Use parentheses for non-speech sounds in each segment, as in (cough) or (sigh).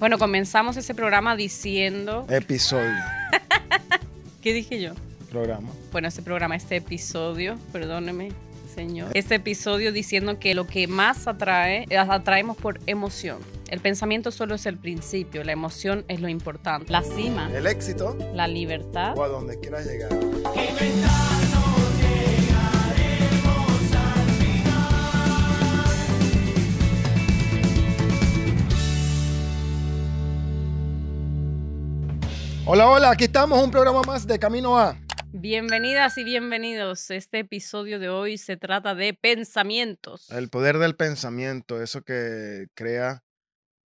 Bueno, comenzamos ese programa diciendo... Episodio. (laughs) ¿Qué dije yo? Programa. Bueno, este programa, este episodio, perdóneme, señor. Este episodio diciendo que lo que más atrae, atraemos por emoción. El pensamiento solo es el principio, la emoción es lo importante. La cima. El éxito. La libertad. O a donde quieras llegar. Hola, hola, aquí estamos, un programa más de Camino A. Bienvenidas y bienvenidos. Este episodio de hoy se trata de pensamientos. El poder del pensamiento, eso que crea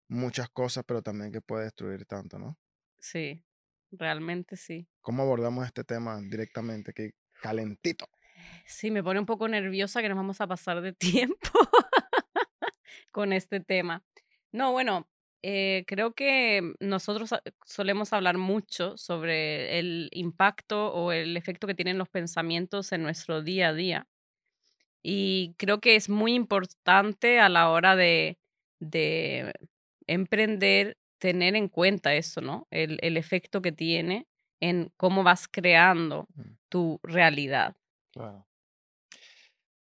muchas cosas, pero también que puede destruir tanto, ¿no? Sí, realmente sí. ¿Cómo abordamos este tema directamente aquí, calentito? Sí, me pone un poco nerviosa que nos vamos a pasar de (laughs) tiempo con este tema. No, bueno, eh, creo que nosotros solemos hablar mucho sobre el impacto o el efecto que tienen los pensamientos en nuestro día a día. Y creo que es muy importante a la hora de, de emprender tener en cuenta eso, ¿no? El, el, efecto que tiene en cómo vas creando mm. tu realidad. Claro.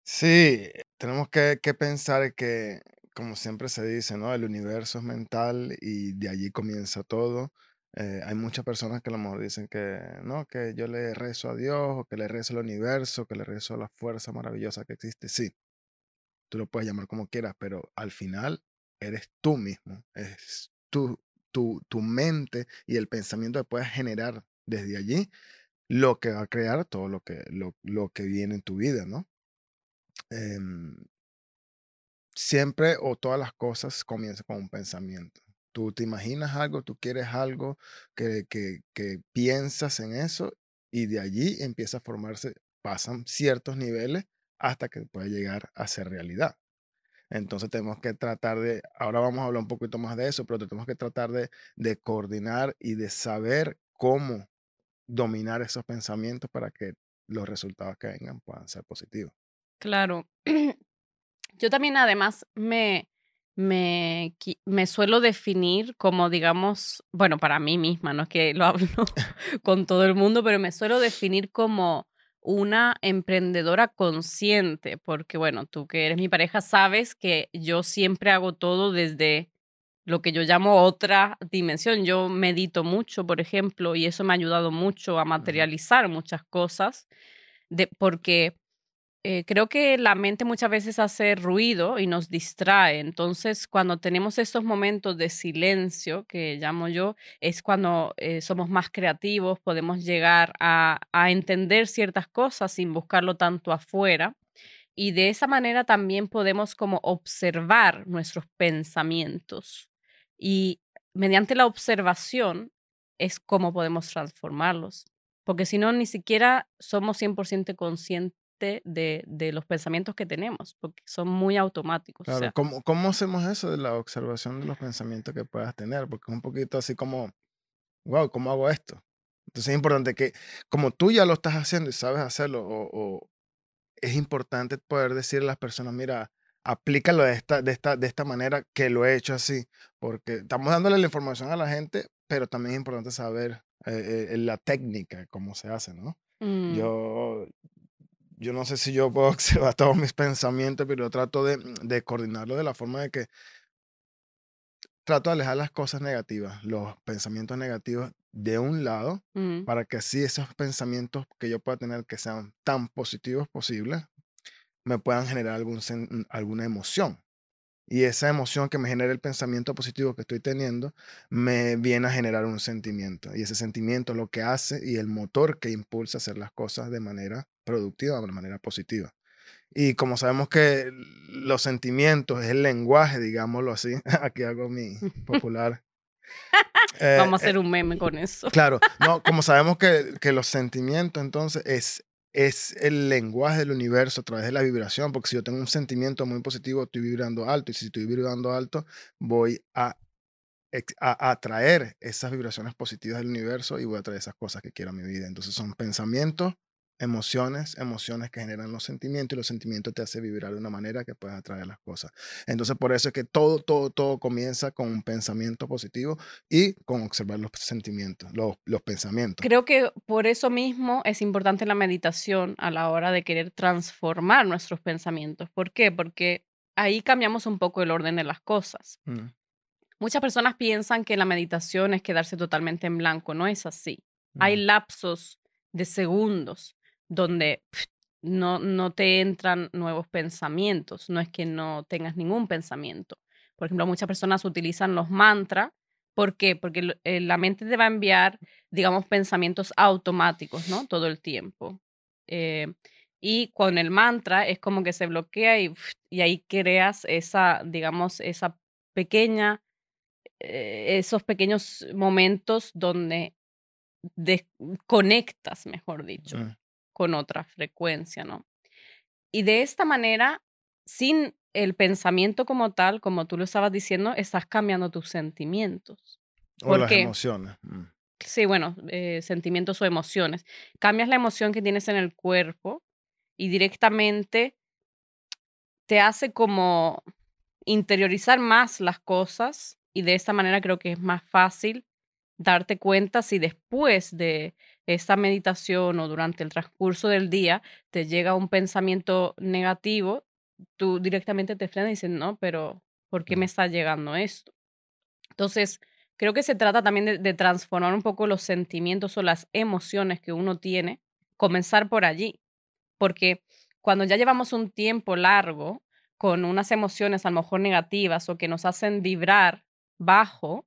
Sí, tenemos que, que pensar que como siempre se dice, ¿no? El universo es mental y de allí comienza todo. Eh, hay muchas personas que a lo mejor dicen que, no, que yo le rezo a Dios, o que le rezo al universo, que le rezo a la fuerza maravillosa que existe. Sí, tú lo puedes llamar como quieras, pero al final eres tú mismo, es tu, tu, tu mente y el pensamiento que puedes generar desde allí lo que va a crear todo lo que, lo, lo que viene en tu vida, ¿no? Em, siempre o todas las cosas comienzan con un pensamiento. Tú te imaginas algo, tú quieres algo, que, que, que piensas en eso y de allí empieza a formarse, pasan ciertos niveles hasta que puede llegar a ser realidad. Entonces tenemos que tratar de, ahora vamos a hablar un poquito más de eso, pero tenemos que tratar de, de coordinar y de saber cómo dominar esos pensamientos para que los resultados que vengan puedan ser positivos. Claro, (clears throat) Yo también además me, me, me suelo definir como, digamos, bueno, para mí misma, no es que lo (laughs) hablo con todo el mundo, pero me suelo definir como una emprendedora consciente, porque bueno, tú que eres mi pareja sabes que yo siempre hago todo desde lo que yo llamo otra dimensión. Yo medito mucho, por ejemplo, y eso me ha ayudado mucho a materializar muchas cosas, de, porque eh, creo que la mente muchas veces hace ruido y nos distrae. Entonces, cuando tenemos estos momentos de silencio, que llamo yo, es cuando eh, somos más creativos, podemos llegar a, a entender ciertas cosas sin buscarlo tanto afuera. Y de esa manera también podemos como observar nuestros pensamientos. Y mediante la observación es como podemos transformarlos. Porque si no, ni siquiera somos 100% conscientes de, los pensamientos que tenemos, porque son muy automáticos. Claro, ¿cómo, hacemos eso de la observación de los pensamientos que puedas tener? Porque es un poquito así como, wow, ¿cómo hago esto? Entonces es importante que, como tú ya lo estás haciendo y sabes hacerlo, o, es importante poder decirle a las personas, mira, aplícalo de esta, de, esta, de esta manera que lo he hecho así, porque estamos dándole la información a la gente, pero también es importante saber eh, eh, la técnica, cómo se hace, ¿no? Mm. Yo, yo no sé si yo puedo (laughs) observar todos mis pensamientos, pero yo trato de, de coordinarlo de la forma de que trato de alejar las cosas negativas, los pensamientos negativos de un lado, para que así esos pensamientos que yo pueda tener que sean tan positivos posibles, me puedan generar algún, alguna emoción. Y esa emoción que me genera el pensamiento positivo que estoy teniendo, me viene a generar un sentimiento. Y ese sentimiento lo que hace y el motor que impulsa a hacer las cosas de manera productiva, de manera positiva. Y como sabemos que los sentimientos es el lenguaje, digámoslo así, (laughs) aquí hago mi (laughs) popular. Vamos a eh, hacer un meme con eso. Claro, no, como (laughs) sabemos que, que los sentimientos entonces es es el lenguaje del universo a través de la vibración, porque si yo tengo un sentimiento muy positivo, estoy vibrando alto, y si estoy vibrando alto, voy a, atraer esas vibraciones positivas del universo y voy a traer esas cosas que quiero a mi vida. Entonces son pensamientos, emociones, emociones que generan los sentimientos y los sentimientos te hacen vibrar de una manera que puedes atraer las cosas. Entonces, por eso es que todo, todo, todo comienza con un pensamiento positivo y con observar los sentimientos, los, los pensamientos. Creo que por eso mismo es importante la meditación a la hora de querer transformar nuestros pensamientos. ¿Por qué? Porque ahí cambiamos un poco el orden de las cosas. Mm, Muchas personas piensan que la meditación es quedarse totalmente en blanco. No es así. Hay lapsos de segundos donde no, no te entran nuevos pensamientos. No es que no tengas ningún pensamiento. Por ejemplo, muchas personas utilizan los mantras. ¿Por qué? Porque eh, la mente te va a enviar, digamos, pensamientos automáticos, ¿no? Todo el tiempo. Eh, y con el mantra es como que se bloquea y, y ahí creas esa, digamos, esa pequeña, eh, esos pequeños momentos donde desconectas, mejor dicho, mm, con otra frecuencia, ¿no? Y de esta manera, sin el pensamiento como tal, como tú lo estabas diciendo, estás cambiando tus sentimientos. O ¿Por las emociones. mm, Sí, bueno, eh, sentimientos o emociones. Cambias la emoción que tienes en el cuerpo y directamente te hace como interiorizar más las cosas y de esta manera creo que es más fácil darte cuenta si después de esta meditación o durante el transcurso del día te llega un pensamiento negativo, tú directamente te frenas y dices, no, pero ¿por qué me está llegando esto? Entonces, creo que se trata también de, de transformar un poco los sentimientos o las emociones que uno tiene, comenzar por allí, porque cuando ya llevamos un tiempo largo con unas emociones a lo mejor negativas o que nos hacen vibrar bajo,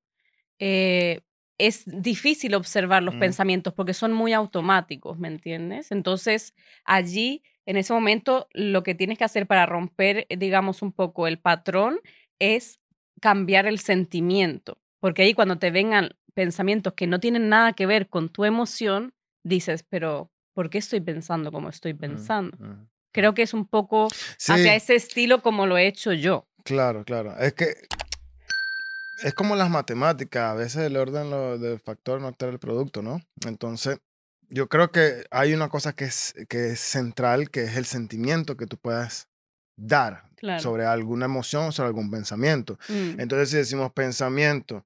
eh, es difícil observar los mm, pensamientos porque son muy automáticos, ¿me entiendes? Entonces, allí, en ese momento, lo que tienes que hacer para romper, eh, digamos, un poco el patrón es cambiar el sentimiento, porque ahí cuando te vengan pensamientos que no tienen nada que ver con tu emoción, dices, pero ¿por qué estoy pensando como estoy mm, pensando? mm. Creo que es un poco hacia ese estilo como lo he hecho yo. claro, claro. Es que es como las matemáticas, a veces el orden lo- del factor no altera el producto, ¿no? Entonces, yo creo que hay una cosa que es, que es central, que es el sentimiento que tú puedas dar Claro. sobre alguna emoción, sobre algún pensamiento. Mm, Entonces, si decimos pensamiento,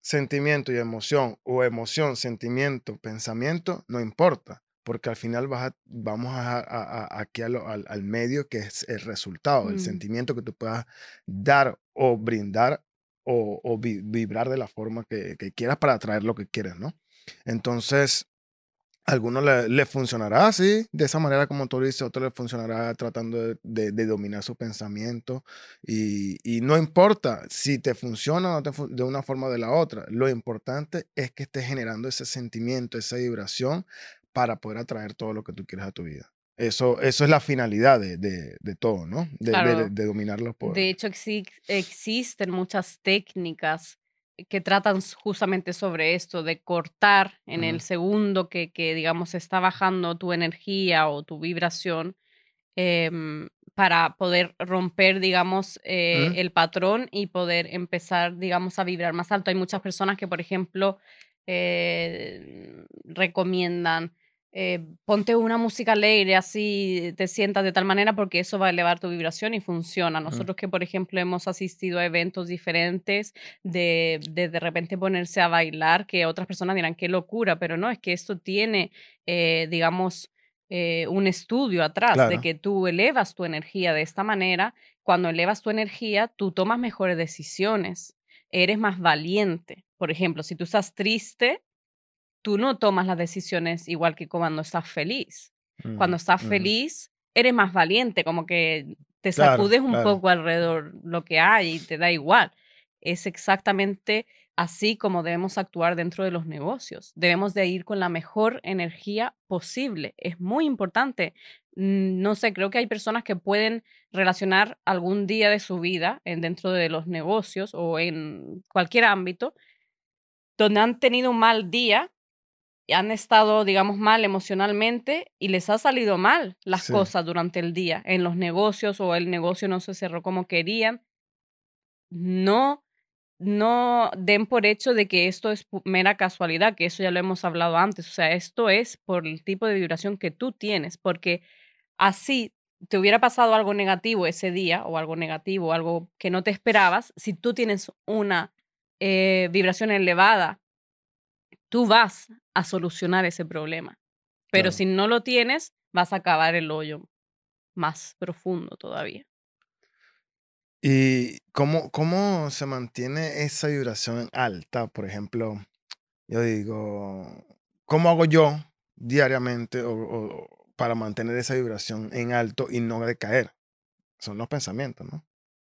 sentimiento y emoción, o emoción, sentimiento, pensamiento, no importa, porque al final vas a- vamos a, a- a- aquí lo- al, al medio que es el resultado, el mm, sentimiento que tú puedas dar o brindar o, o vi- vibrar de la forma que, que quieras para atraer lo que quieres, ¿no? Entonces, a algunos le, funcionará así, de esa manera como tú dices, a otros le funcionará tratando de, dominar su pensamiento y, no importa si te funciona o no te de una forma o de la otra, lo importante es que estés generando ese sentimiento, esa vibración para poder atraer todo lo que tú quieres a tu vida. Eso, eso es la finalidad de, de- de todo, ¿no? De, de- claro. de dominarlo por... De hecho, exi- existen muchas técnicas que tratan justamente sobre esto, de cortar en el segundo que, que, digamos, está bajando tu energía o tu vibración em, para poder romper, digamos, eh, el patrón y poder empezar, digamos, a vibrar más alto. Hay muchas personas que, por ejemplo, eh, recomiendan, eh, ponte una música alegre, así te sientas de tal manera porque eso va a elevar tu vibración y funciona. Nosotros que, por ejemplo, hemos asistido a eventos diferentes de de, de repente ponerse a bailar, que otras personas dirán, qué locura, pero no, es que esto tiene, eh, digamos, eh, un estudio atrás de que tú elevas tu energía de esta manera. Cuando elevas tu energía, tú tomas mejores decisiones, eres más valiente. Por ejemplo, si tú estás triste, tú no tomas las decisiones igual que cuando estás feliz. Cuando ujú, estás feliz, eres más valiente, como que te Claro, sacudes un claro. poco alrededor lo que hay y te da igual. Es exactamente así como debemos actuar dentro de los negocios. Debemos de ir con la mejor energía posible. Es muy importante. Mm, No sé, creo que hay personas que pueden relacionar algún día de su vida en, dentro de los negocios o en cualquier ámbito donde han tenido un mal día han estado, digamos, mal emocionalmente y les ha salido mal las Sí. cosas durante el día en los negocios o el negocio no se cerró como querían. No no den por hecho de que esto es mera casualidad, que eso ya lo hemos hablado antes. O sea, esto es por el tipo de vibración que tú tienes, porque así te hubiera pasado algo negativo ese día o algo negativo, algo que no te esperabas, si tú tienes una eh, vibración elevada, tú vas a solucionar ese problema. Pero si no lo tienes, vas a acabar el hoyo más profundo todavía. ¿Y cómo, cómo se mantiene esa vibración alta? Por ejemplo, yo digo, ¿cómo hago yo diariamente o, para mantener esa vibración en alto y no decaer? Son los pensamientos, ¿no?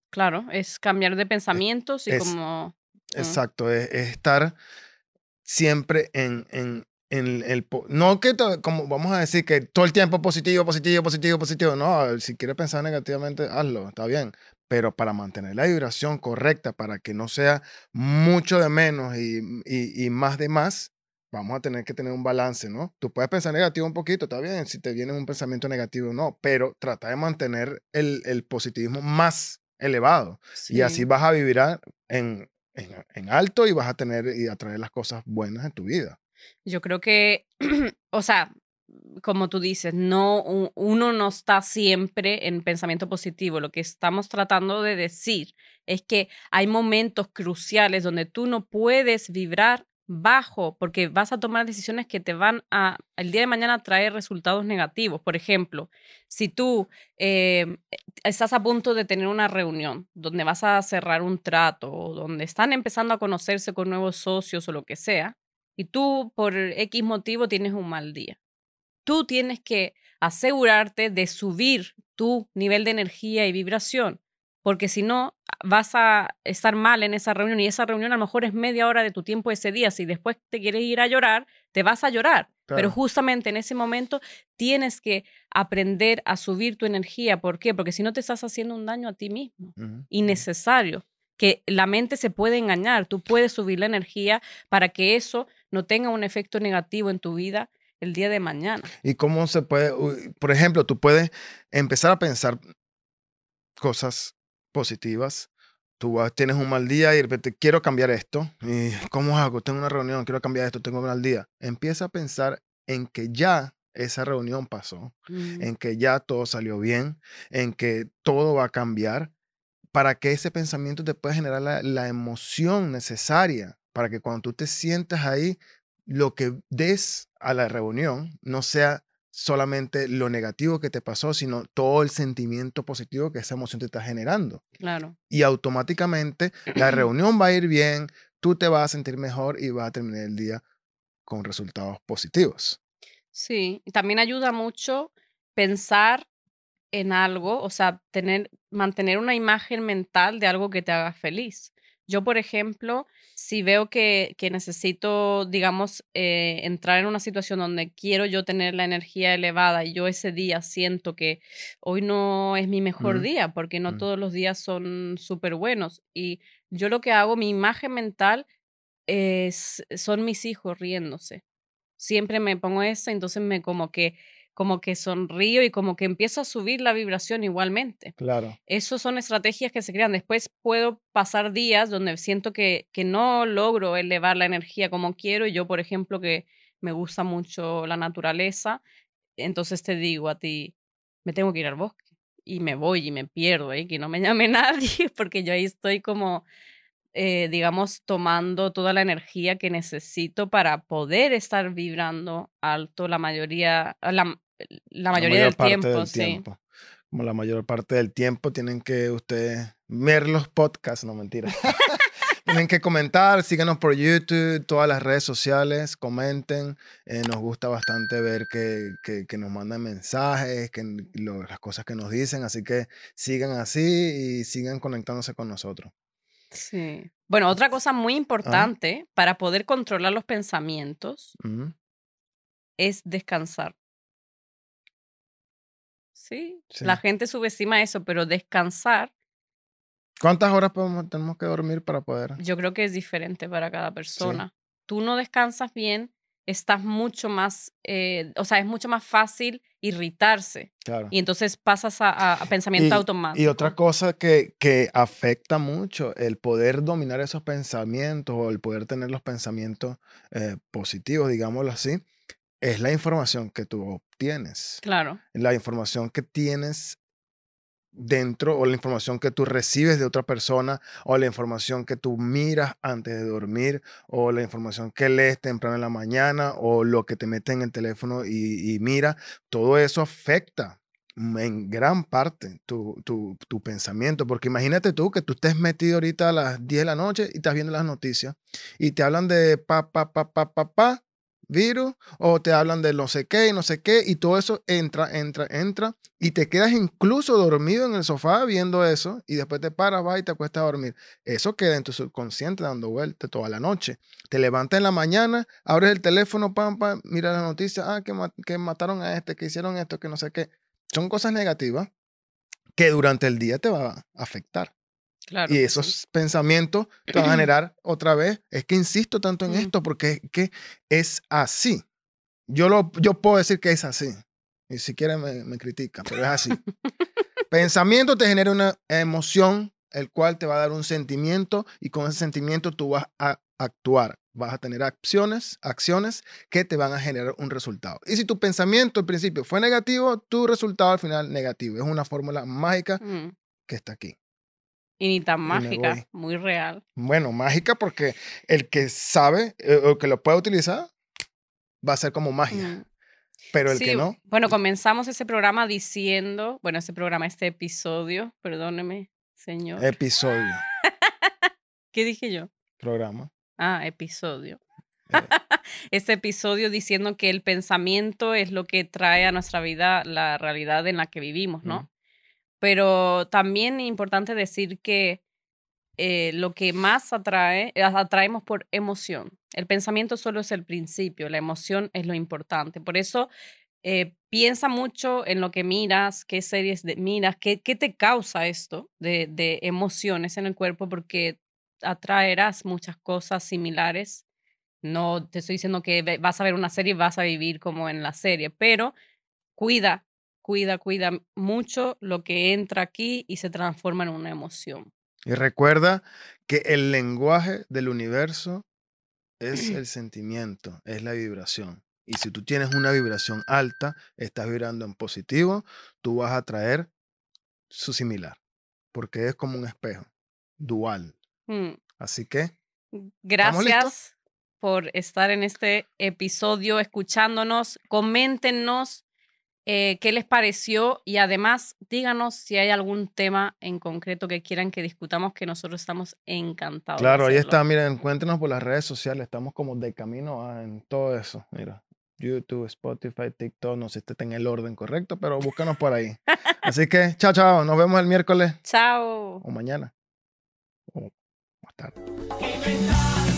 Claro, es cambiar de pensamientos y como... Exacto, es, estar siempre en, en, en el... No que, como vamos a decir, que todo el tiempo positivo, positivo, positivo, positivo. No, si quieres pensar negativamente, hazlo, está bien pero para mantener la vibración correcta, para que no sea mucho de menos y, más de más, vamos a tener que tener un balance, ¿no? Tú puedes pensar negativo un poquito, está bien, si te viene un pensamiento negativo no, pero trata de mantener el, positivismo más elevado y así vas a vivir en, en, alto y vas a tener y atraer las cosas buenas en tu vida. Yo creo que, (clears throat) o sea, como tú dices, no, uno no está siempre en pensamiento positivo. Lo que estamos tratando de decir es que hay momentos cruciales donde tú no puedes vibrar bajo porque vas a tomar decisiones que te van a, el día de mañana, traer resultados negativos. Por ejemplo, si tú eh, estás a punto de tener una reunión donde vas a cerrar un trato o donde están empezando a conocerse con nuevos socios o lo que sea, y tú por X motivo tienes un mal día tú tienes que asegurarte de subir tu nivel de energía y vibración, porque si no, vas a estar mal en esa reunión y esa reunión a lo mejor es media hora de tu tiempo ese día. Si después te quieres ir a llorar, te vas a llorar. Pero justamente en ese momento tienes que aprender a subir tu energía. ¿Por qué? Porque si no te estás haciendo un daño a ti mismo, innecesario. Que la mente se puede engañar, tú puedes subir la energía para que eso no tenga un efecto negativo en tu vida el día de mañana. ¿Y cómo se puede, por ejemplo, tú puedes empezar a pensar cosas positivas? Tú tienes un mal día y de repente quiero cambiar esto. ¿Y ¿Cómo hago? Tengo una reunión, quiero cambiar esto, tengo un mal día. Empieza a pensar en que ya esa reunión pasó, mm. en que ya todo salió bien, en que todo va a cambiar, para que ese pensamiento te pueda generar la, la emoción necesaria para que cuando tú te sientas ahí, lo que des a la reunión no sea solamente lo negativo que te pasó, sino todo el sentimiento positivo que esa emoción te está generando. Claro. Y automáticamente la (clears throat) reunión va a ir bien, tú te vas a sentir mejor y vas a terminar el día con resultados positivos. Sí, también ayuda mucho pensar en algo, o sea, tener, mantener una imagen mental de algo que te haga feliz. Yo, por ejemplo, si veo que, que necesito, digamos, eh, entrar en una situación donde quiero yo tener la energía elevada y yo ese día siento que hoy no es mi mejor día, porque no todos los días son súper buenos. Y yo lo que hago, mi imagen mental es, son mis hijos riéndose. Siempre me pongo esa, entonces me como que como que sonrío y como que empiezo a subir la vibración igualmente. Claro. Esas son estrategias que se crean. Después puedo pasar días donde siento que, que no logro elevar la energía como quiero. Yo, por ejemplo, que me gusta mucho la naturaleza, entonces te digo a ti, me tengo que ir al bosque y me voy y me pierdo, ¿eh? que no me llame (laughs) nadie, porque yo ahí estoy como, eh, digamos, tomando toda la energía que necesito para poder estar vibrando alto la mayoría, la, la mayoría del, tiempo, sí. Como la mayor parte del tiempo tienen que ustedes ver los podcasts, no mentira. (laughs) tienen que comentar, síganos por YouTube, todas las redes sociales, comenten. Eh, nos gusta bastante ver que, que, nos mandan mensajes, que las cosas que nos dicen, así que sigan así y sigan conectándose con nosotros. Sí. Bueno, otra cosa muy importante para poder controlar los pensamientos es descansar. Sí, la gente subestima eso, pero descansar. ¿Cuántas horas tenemos que dormir para poder? Yo creo que es diferente para cada persona. Tú no descansas bien estás mucho más, eh, o sea, es mucho más fácil irritarse. Claro. Y entonces pasas a, a pensamiento Y- automático. Y otra cosa que, que afecta mucho el poder dominar esos pensamientos o el poder tener los pensamientos eh, positivos, digámoslo así, es la información que tú obtienes. Claro. La información que tienes dentro o la información que tú recibes de otra persona o la información que tú miras antes de dormir o la información que lees temprano en la mañana o lo que te mete en el teléfono y, y mira, todo eso afecta en gran parte tu, tu, tu pensamiento, porque imagínate tú que tú estés metido ahorita a las 10 de la noche y estás viendo las noticias y te hablan de pa, pa, pa, pa, pa, pa, virus o te hablan de no sé qué y no sé qué y todo eso entra, entra, entra y te quedas incluso dormido en el sofá viendo eso y después te paras, vas y te acuestas a dormir. Eso queda en tu subconsciente dando vueltas toda la noche. Te levantas en la mañana, abres el teléfono, pam, pam, mira la noticia, ah, que, ma- que mataron a este, que hicieron esto, que no sé qué. Son cosas negativas que durante el día te va a afectar. Claro. Y que sí. esos pensamientos te van a (clears throat) generar otra vez. Es que insisto tanto en Mm. esto porque es que es así. Yo, lo, yo puedo decir que es así. Y si quieren me, me critican, pero es así. (laughs) Pensamiento te genera una emoción, el cual te va a dar un sentimiento y con ese sentimiento tú vas a actuar. Vas a tener acciones, acciones que te van a generar un resultado. Y si tu pensamiento al principio fue negativo, tu resultado al final negativo. Es una fórmula mágica Mm. que está aquí. Y ni tan mágica, muy real. Bueno, mágica porque el que sabe eh, o que lo puede utilizar va a ser como magia, Mm. pero el Sí, que no, Bueno, comenzamos ese programa diciendo, bueno, ese programa, este episodio, perdóneme, señor. episodio, (laughs) ¿Qué dije yo? programa. Ah, episodio. eh, (laughs) Este episodio diciendo que el pensamiento es lo que trae a nuestra vida la realidad en la que vivimos, ¿no? Ujú. Pero también es importante decir que eh, lo que más atrae, eh, atraemos por emoción. El pensamiento solo es el principio, la emoción es lo importante. Por eso eh, piensa mucho en lo que miras, qué series de, miras, qué, qué te causa esto de, de emociones en el cuerpo, porque atraerás muchas cosas similares. No te estoy diciendo que vas a ver una serie y vas a vivir como en la serie, pero cuida, cuida, cuida mucho lo que entra aquí y se transforma en una emoción. Y recuerda que el lenguaje del universo es el (clears throat) sentimiento, es la vibración. Y si tú tienes una vibración alta, estás vibrando en positivo, tú vas a traer su similar, porque es como un espejo, dual. Mm. Así que, Gracias por estar en este episodio escuchándonos. Coméntenos eh, qué les pareció y además díganos si hay algún tema en concreto que quieran que discutamos, que nosotros estamos encantados. claro, ahí está, miren, encuéntrenos por las redes sociales, estamos como de camino a- en todo eso, mira. YouTube, Spotify, TikTok, no sé si está en el orden correcto, pero búscanos por ahí. (laughs) Así que, chao, chao, nos vemos el miércoles Chao. o mañana o más tarde.